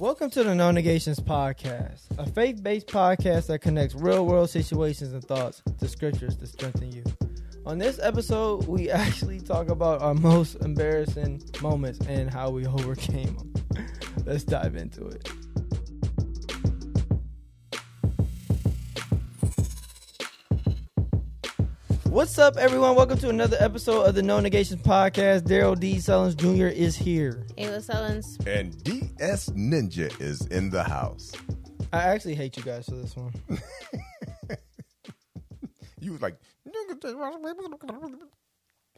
Welcome to the No Negations Podcast, a faith based podcast that connects real world situations and thoughts to scriptures to strengthen you. On this episode, we actually talk about our most embarrassing moments and how we overcame them. Let's dive into it. What's up, everyone? Welcome to another episode of the No Negations Podcast. Darrell D. Sullins Jr. is here. Ayla Sullins. And DS Ninja is in the house. I actually hate you guys for this one. You was like,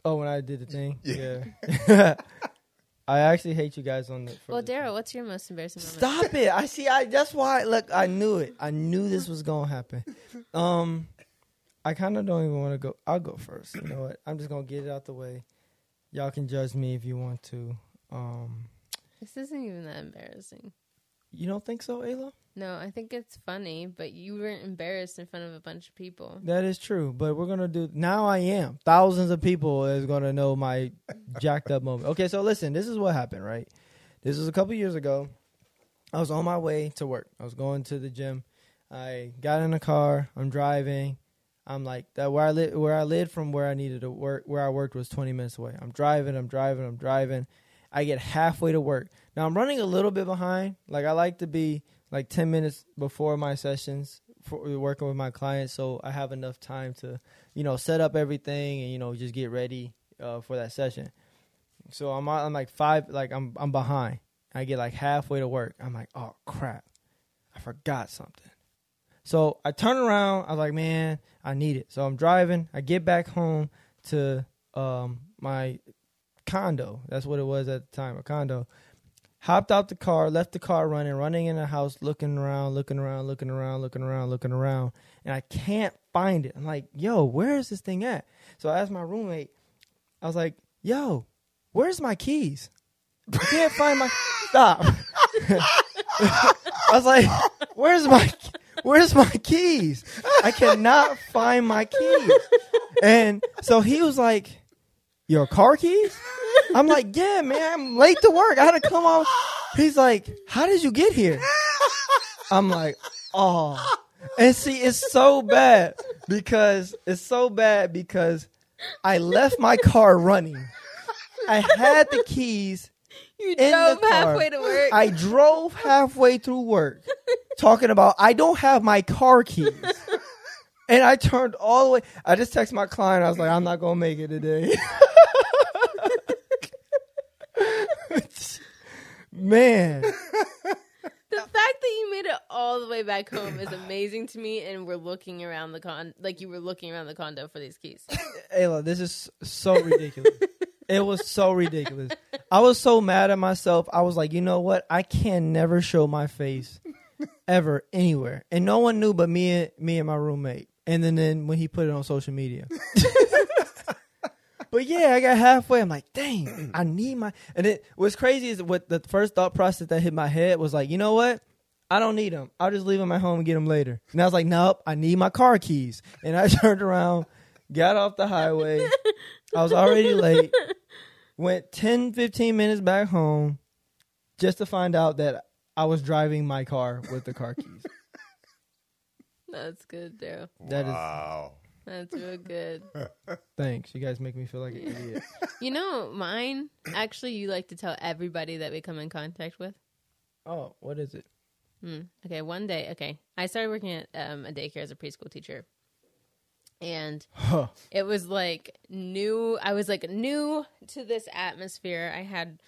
Oh, when I did the thing? Yeah. Yeah. I actually hate you guys on the. for Well. Darrell, what's your most embarrassing moment? Stop it! I see. I that's why. Look, I knew it. I knew this was gonna happen. Um, I kind of don't even want to go. I'll go first. You know what? I'm just gonna get it out the way. Y'all can judge me if you want to. Um, This isn't even that embarrassing. you don't think so, Ayla? No, I think it's funny, but you weren't embarrassed in front of a bunch of people. That is true, but we're gonna do now. I am thousands of people is gonna know my jacked up moment. Okay, so listen, this is what happened. Right, this was a couple years ago. I was on my way to work. I was going to the gym. I got in the car. I'm driving. I'm like that where I live. Where I lived from where I needed to work. Where I worked was 20 minutes away. I'm driving. I'm driving. I'm driving. I get halfway to work. Now I'm running a little bit behind. Like I like to be like 10 minutes before my sessions for working with my clients so I have enough time to, you know, set up everything and you know just get ready uh, for that session. So I'm I'm like 5 like I'm I'm behind. I get like halfway to work. I'm like, "Oh crap. I forgot something." So I turn around. I was like, "Man, I need it." So I'm driving. I get back home to um my condo. That's what it was at the time, a condo hopped out the car, left the car running, running in the house, looking around, looking around, looking around, looking around, looking around, and I can't find it. I'm like, yo, where is this thing at? So I asked my roommate, I was like, yo, where's my keys? I can't find my stop. I was like, where's my where's my keys? I cannot find my keys. And so he was like, Your car keys? I'm like, yeah, man, I'm late to work. I had to come off. He's like, how did you get here? I'm like, oh. And see, it's so bad because it's so bad because I left my car running. I had the keys. You drove halfway to work. I drove halfway through work talking about I don't have my car keys. And I turned all the way. I just texted my client. I was like, I'm not gonna make it today. Man, the fact that you made it all the way back home is amazing to me, and we're looking around the con, like you were looking around the condo for these keys. Ayla, this is so ridiculous. it was so ridiculous. I was so mad at myself. I was like, you know what? I can never show my face ever anywhere, and no one knew but me and me and my roommate. And then, then when he put it on social media. But yeah, I got halfway. I'm like, dang, I need my. And it what's crazy is what the first thought process that hit my head was like, you know what? I don't need them. I'll just leave them at home and get them later. And I was like, nope, I need my car keys. And I turned around, got off the highway. I was already late. Went 10, 15 minutes back home just to find out that I was driving my car with the car keys. That's good, Darrell. That is wow. That's real good. thanks. You guys make me feel like an idiot. You know, mine actually, you like to tell everybody that we come in contact with. Oh, what is it? Hmm. Okay, one day. Okay, I started working at um, a daycare as a preschool teacher, and Huh. it was like new. I was like new to this atmosphere. I had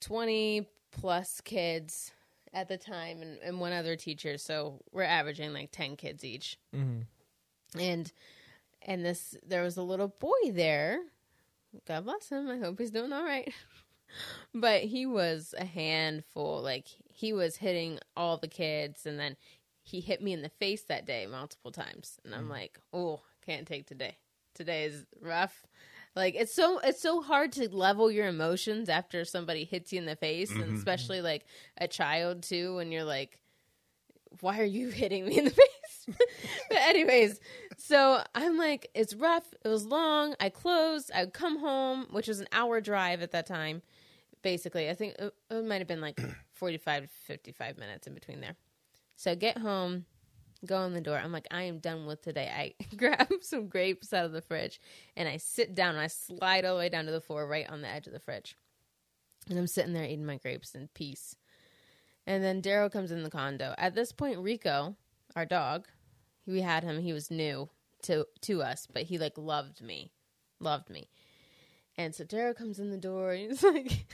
twenty plus kids at the time, and, and one other teacher. So we're averaging like ten kids each, hmm and and this there was a little boy there. God bless him. I hope he's doing all right. but he was a handful. Like he was hitting all the kids, and then he hit me in the face that day multiple times. And I'm mm. like, oh, can't take today. Today is rough. Like it's so it's so hard to level your emotions after somebody hits you in the face, and mm-hmm. especially like a child too, when you're like, why are you hitting me in the face? but anyways, so I'm like, it's rough. It was long. I closed. I would come home, which was an hour drive at that time. basically. I think it, it might have been like 45 to 55 minutes in between there. So get home, go in the door. I'm like, I am done with today. I grab some grapes out of the fridge and I sit down and I slide all the way down to the floor right on the edge of the fridge. And I'm sitting there eating my grapes in peace. And then Darrell comes in the condo. At this point, Rico, our dog, we had him. He was new to to us, but he like loved me, loved me. And so Darrell comes in the door and he's like,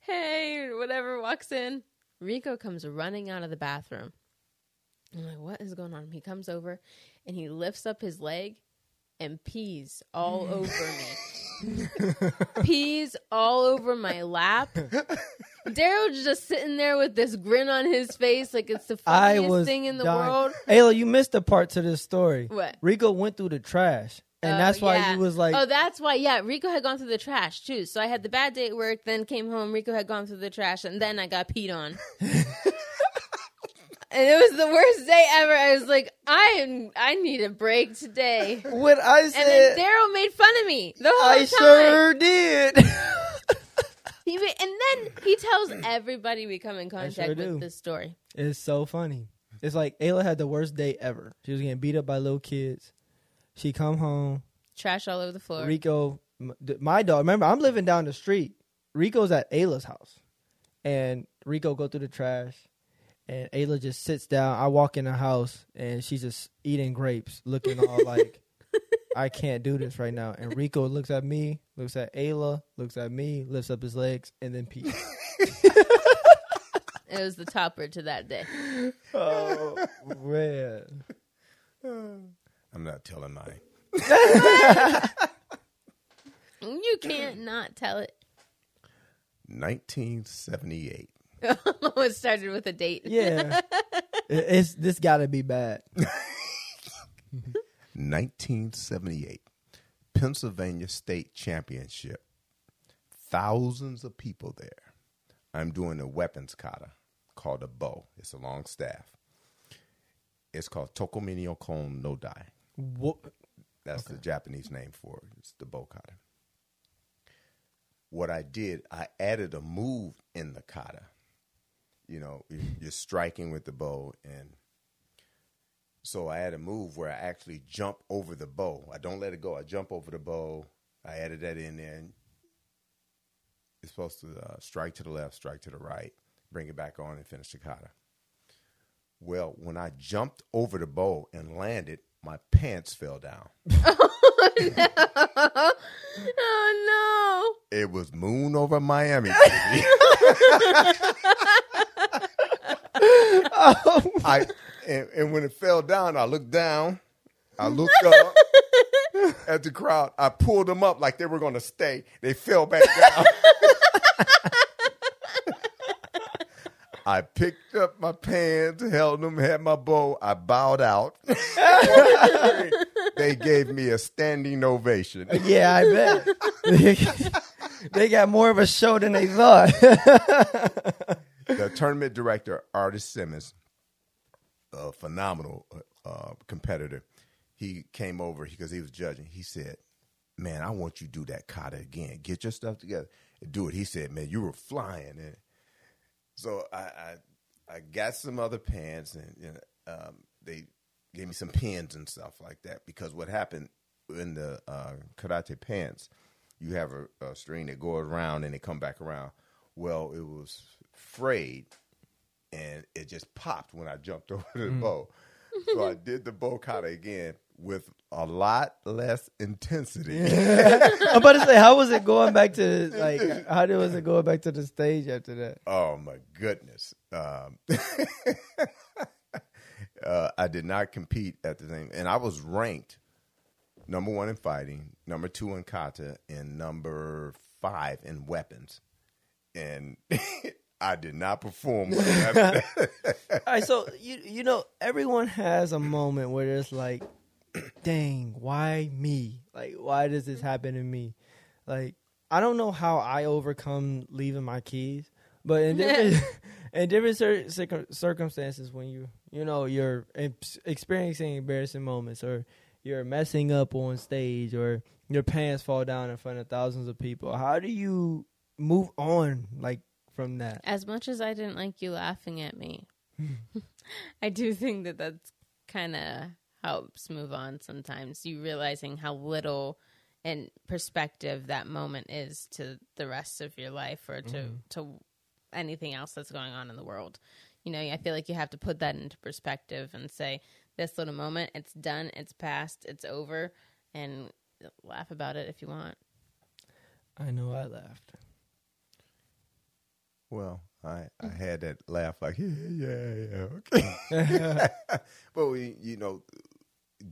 "Hey," whatever. Walks in. Rico comes running out of the bathroom. I'm like, "What is going on?" He comes over and he lifts up his leg and pees all over me. pees all over my lap. Darrell's just sitting there with this grin on his face, like it's the funniest thing in the dying. world. Ayla, you missed a part to this story. What? Rico went through the trash, and Oh, that's why yeah. he was like, oh, that's why. Yeah, Rico had gone through the trash too. So I had the bad day at work, then came home. Rico had gone through the trash, and then I got peed on. and it was the worst day ever. I was like, I am. I need a break today. "What I And said." then Darrell made fun of me the whole I time. sure did. He ma- and then he tells everybody we come in contact sure with do. this story. it's so funny. It's like Ayla had the worst day ever. She was getting beat up by little kids. She come home. Trash all over the floor. Rico, my dog. Remember, I'm living down the street. Rico's at Ayla's house, and Rico go through the trash, and Ayla just sits down. I walk in the house, and she's just eating grapes, looking all like, "I can't do this right now." And Rico looks at me, looks at Ayla, looks at me, lifts up his legs, and then pees. It was the topper to that day. oh man! I'm not telling mine. You can't not tell it. 1978. it started with a date. Yeah, it's this got to be bad. 1978. Pennsylvania State Championship. Thousands of people there. I'm doing a weapons kata called a bo. It's a long staff. It's called Tokominio Kon no Dai. What? That's the Japanese name for it. It's the bo kata. What I did, I added a move in the kata. You know, you- you're striking with the bo, and so I had a move where I actually jump over the bo. I don't let it go. I jump over the bo. I added that in there. And it's supposed to uh, strike to the left, strike to the right, bring it back on, and finish the kata. Well, when I jumped over the bo and landed, my pants fell down. oh, no. Oh no. It was moon over Miami. baby. I and, and when it fell down, I looked down. I looked up at the crowd. I pulled them up like they were going to stay. They fell back down. I picked up my pants, held them, had my bo. I bowed out. they gave me a standing ovation. Yeah, I bet. they got more of a show than they thought. the tournament director, Artis Simmons, a phenomenal uh, competitor, he came over because he was judging. He said, "Man, I want you to do that kata again. Get your stuff together and do it." He said, "Man, you were flying." And so I, I, I got some other pants, and you know, um, they gave me some pins and stuff like that. Because what happened in the uh, karate pants, you have a, a string that goes around and they come back around. Well, it was frayed and it just popped when I jumped over the bo. So I did the bo kata again with a lot less intensity. I'm about to say, how was it going back to like? How did was it going back to the stage after that? Oh my goodness. Um, uh, I did not compete at the same, and I was ranked number one in fighting, number two in kata, and number five in weapons. And I did not perform well that. All right, so you you know everyone has a moment where it's like, dang, why me? Like, why does this happen to me? Like, I don't know how I overcome leaving my keys, but in different in different cir- circum- circumstances, when you you know you're experiencing embarrassing moments, or you're messing up on stage, or your pants fall down in front of thousands of people, how do you move on like from that. As much as I didn't like you laughing at me, I do think that that's kind of helps move on sometimes. You realizing how little and perspective that moment is to the rest of your life or to mm-hmm. to anything else that's going on in the world. You know, I feel like you have to put that into perspective and say this little moment, it's done, it's past, it's over and laugh about it if you want. I know I laughed. Well, I I mm. had that laugh like yeah yeah yeah okay. but we, you know,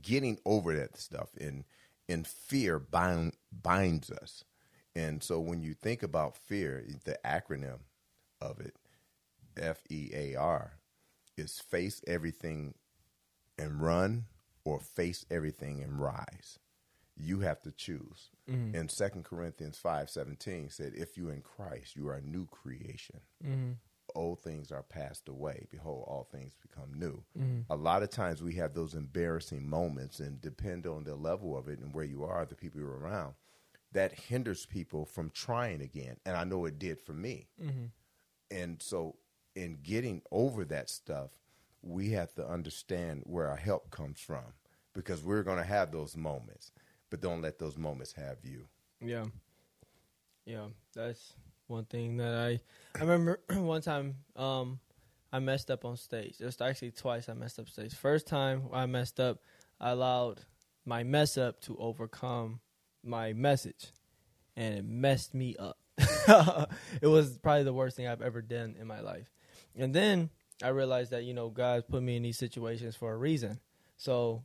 getting over that stuff and and fear bind, binds us, and so when you think about fear, the acronym of it, F E A R, is face everything and run or face everything and rise. You have to choose. Mm-hmm. And Second Corinthians five seventeen said, "If you in Christ, you are a new creation. Mm-hmm. Old things are passed away. Behold, all things become new." Mm-hmm. A lot of times we have those embarrassing moments, and depend on the level of it and where you are, the people you're around, that hinders people from trying again. And I know it did for me. And so, in getting over that stuff, we have to understand where our help comes from because we're going to have those moments, but don't let those moments have you. Yeah. Yeah, that's one thing that I I remember one time um I messed up on stage. Just actually twice I messed up stage. First time I messed up, I allowed my mess up to overcome my message and it messed me up. it was probably the worst thing I've ever done in my life. And then I realized that, you know, God put me in these situations for a reason. So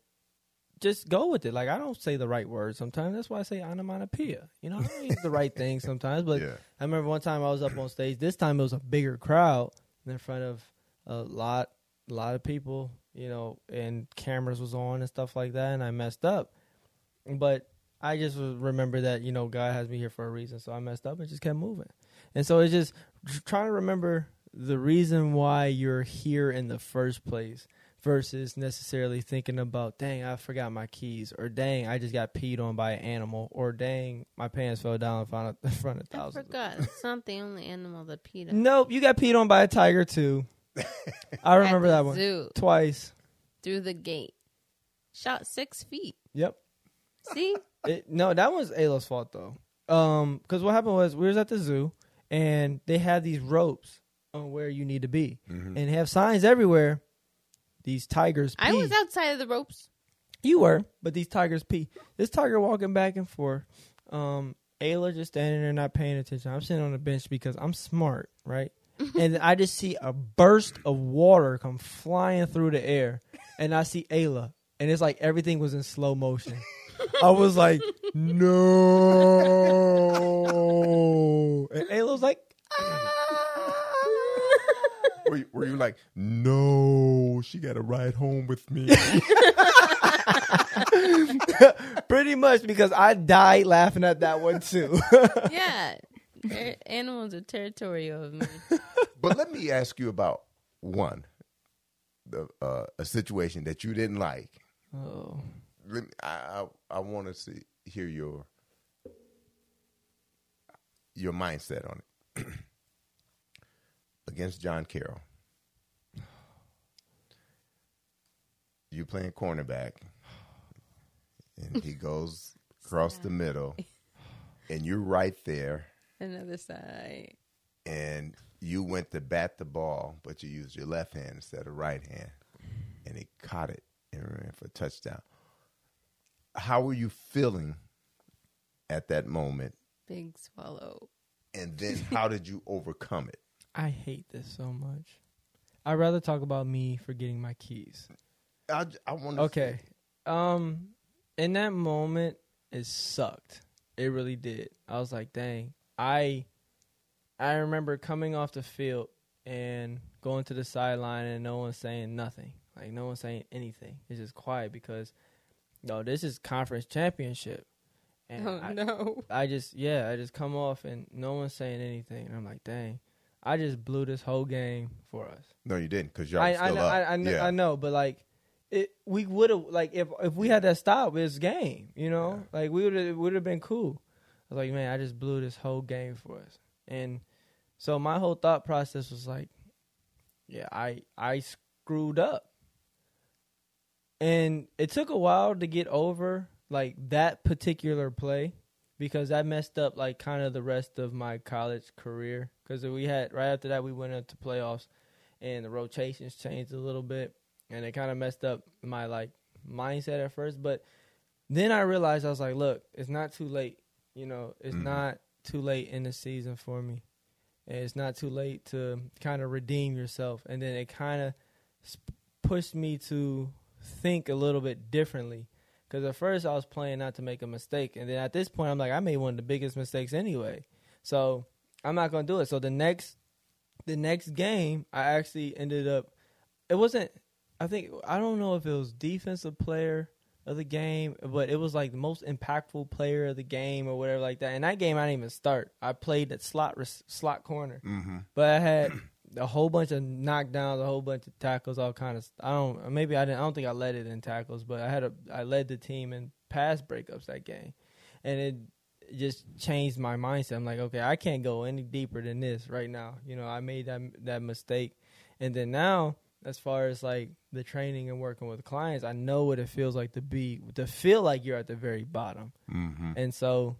just go with it. Like I don't say the right words sometimes. That's why I say onomatopoeia. You know, I don't use the right thing sometimes. But Yeah. I remember one time I was up on stage. This time it was a bigger crowd in front of a lot, a lot of people. You know, and cameras was on and stuff like that. And I messed up. But I just remember that you know God has me here for a reason. So I messed up and just kept moving. And so it's just trying to remember the reason why you're here in the first place versus necessarily thinking about, dang, I forgot my keys, or dang, I just got peed on by an animal, or dang, my pants fell down in front of, in front of I thousands. forgot. It's not the only animal that peed on. Nope, you got peed on by a tiger too. I remember At the that one Zoo twice. through the gate. Shot six feet. Yep. See? It, no, that was Ayla's fault though. Um, because what happened was we was at the zoo and they had these ropes on where you need to be, and they have signs everywhere. These tigers. I was outside of the ropes. You were, but these tigers pee. This tiger walking back and forth. Um, Ayla just standing there not paying attention. I'm sitting on the bench because I'm smart, right? and I just see a burst of water come flying through the air, and I see Ayla, and it's like everything was in slow motion. I was like, no, and Ayla was like, Were you, were you like, no, she got to ride home with me? pretty much because I died laughing at that one too. yeah. Animals are territorial of me. but let me ask you about one, the uh, a situation that you didn't like. oh. Let me, I I, I want to see hear your your mindset on it against John Carroll. You playing cornerback, and he goes across the middle, and you're right there, Another side. and you went to bat the ball, but you used your left hand instead of right hand, and he caught it and ran for a touchdown. How were you feeling at that moment? Big swallow. And then how did you overcome it? I hate this so much. I'd rather talk about me forgetting my keys. I, I want to Okay. Um in that moment it sucked. It really did. I was like, dang. I I remember coming off the field and going to the sideline and no one saying nothing. Like no one saying anything. It's just quiet because no, this is conference championship. And Oh I, no. I just yeah, I just come off and no one's saying anything. And I'm like, dang, I just blew this whole game for us. No, you didn't because y'all I, still I, know, up. I, I, yeah. I know, but like, it we would have like if if we had that stop, it's game. You know, like we would have would have been cool. I was like, man, I just blew this whole game for us. And so my whole thought process was like, yeah, I I screwed up. And it took a while to get over like that particular play because I messed up like kind of the rest of my college career because we had right after that we went into playoffs and the rotations changed a little bit and it kind of messed up my like mindset at first but then I realized I was like look it's not too late you know it's Mhm. not too late in the season for me and it's not too late to kind of redeem yourself and then it kind of sp- pushed me to think a little bit differently because at first I was playing not to make a mistake, and then at this point I'm like, I made one of the biggest mistakes anyway, so I'm not gonna do it. So the next, the next game, I actually ended up. It wasn't. I think I don't know if it was defensive player of the game, but it was like the most impactful player of the game or whatever like that. And that game I didn't even start. I played at slot res- slot corner, Mm-hmm. but I had a whole bunch of knockdowns, a whole bunch of tackles, all kind of. I don't. Maybe I didn't. I don't think I led it in tackles, but I had a. I led the team in pass breakups that game, and it just changed my mindset. I'm like, okay, I can't go any deeper than this right now. You know, I made that that mistake, and then now, as far as like the training and working with clients, I know what it feels like to be to feel like you're at the very bottom. Mm-hmm. And so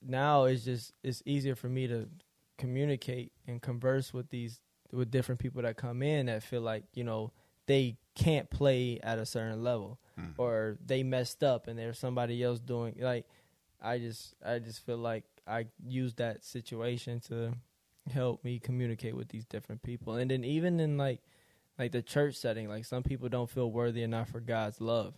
now it's just it's easier for me to communicate and converse with these with different people that come in that feel like, you know, they can't play at a certain level Mhm. or they messed up and there's somebody else doing like I just I just feel like I use that situation to help me communicate with these different people. And then even in like like the church setting, like some people don't feel worthy enough for God's love.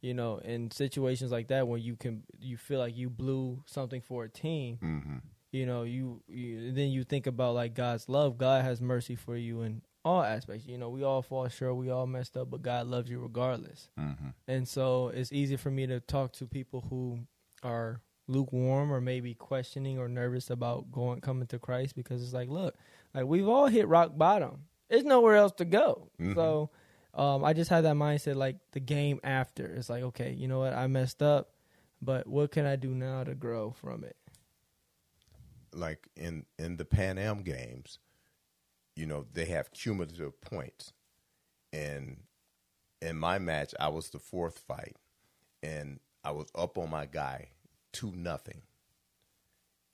You know, in situations like that when you can you feel like you blew something for a team, Mm-hmm. you know, you, you then you think about like God's love. God has mercy for you in all aspects. You know, we all fall short, we all messed up, but God loves you regardless. Mm-hmm. And so it's easy for me to talk to people who are lukewarm or maybe questioning or nervous about going coming to Christ because it's like, look, like we've all hit rock bottom. There's nowhere else to go. Mhm. So um, I just had that mindset like the game after. It's like, okay, you know what? I messed up, but what can I do now to grow from it? Like in in the Pan Am games, you know they have cumulative points, and in my match, I was the fourth fight, and I was up on my guy two nothing,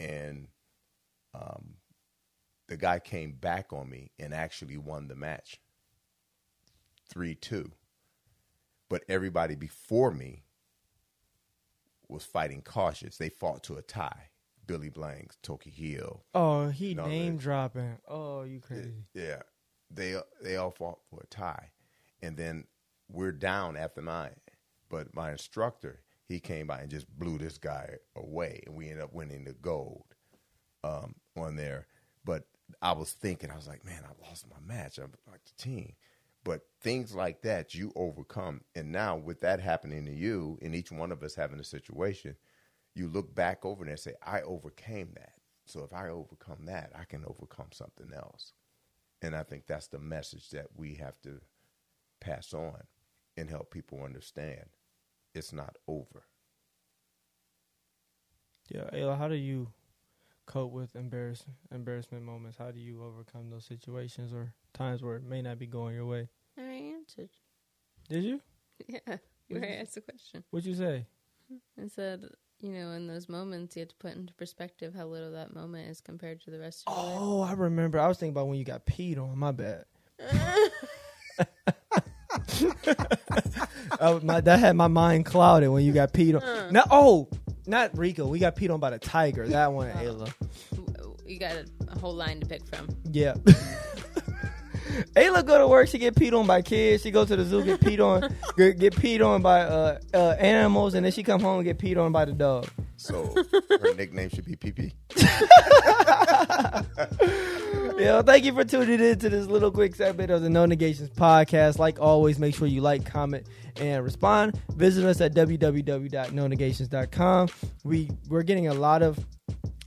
and um, the guy came back on me and actually won the match three two, but everybody before me was fighting cautious. They fought to a tie. Billy Blanks, Tokey Hill, Oh, he name dropping. Oh, you crazy. yeah, they they all fought for a tie, and then we're down after nine. But my instructor, he came by and just blew this guy away, and we ended up winning the gold um, on there. But I was thinking, I was like, man, I lost my match. I'm like the team. But things like that you overcome, and now with that happening to you, and each one of us having a situation, you look back over there and say, I overcame that. So if I overcome that, I can overcome something else. And I think that's the message that we have to pass on and help people understand. It's not over. Yeah, Ayla, how do you cope with embarrass embarrassment moments? How do you overcome those situations or times where it may not be going your way? I answered. Did you? Yeah, you already asked the question. What'd you say? I said, you know, in those moments, you have to put into perspective how little that moment is compared to the rest of your life. Oh, I remember. I was thinking about when you got peed on. My bad. Oh, my, that had my mind clouded when you got peed on. No, oh, not Rico. We got peed on by the tiger. That one, Ayla. You got a, a whole line to pick from. Yeah. Ayla go to work. She get peed on by kids. She go to the zoo, get peed on, get, get peed on by uh, uh, animals, and then she come home and get peed on by the dog. So her nickname should be PP. Yeah, thank you for tuning in to this little quick segment of the No Negations podcast. Like always, make sure you like, comment, and respond. Visit us at www.nonegations.com. We we're getting a lot of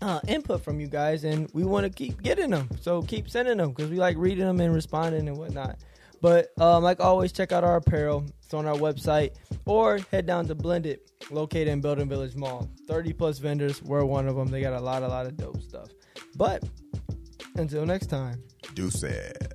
uh, input from you guys, and we want to keep getting them. So keep sending them because we like reading them and responding and whatnot. But um, like always, check out our apparel. It's on our website, or head down to Blended, located in Building Village Mall. Thirty plus vendors. We're one of them. They got a lot, a lot of dope stuff. But until next time. Do said.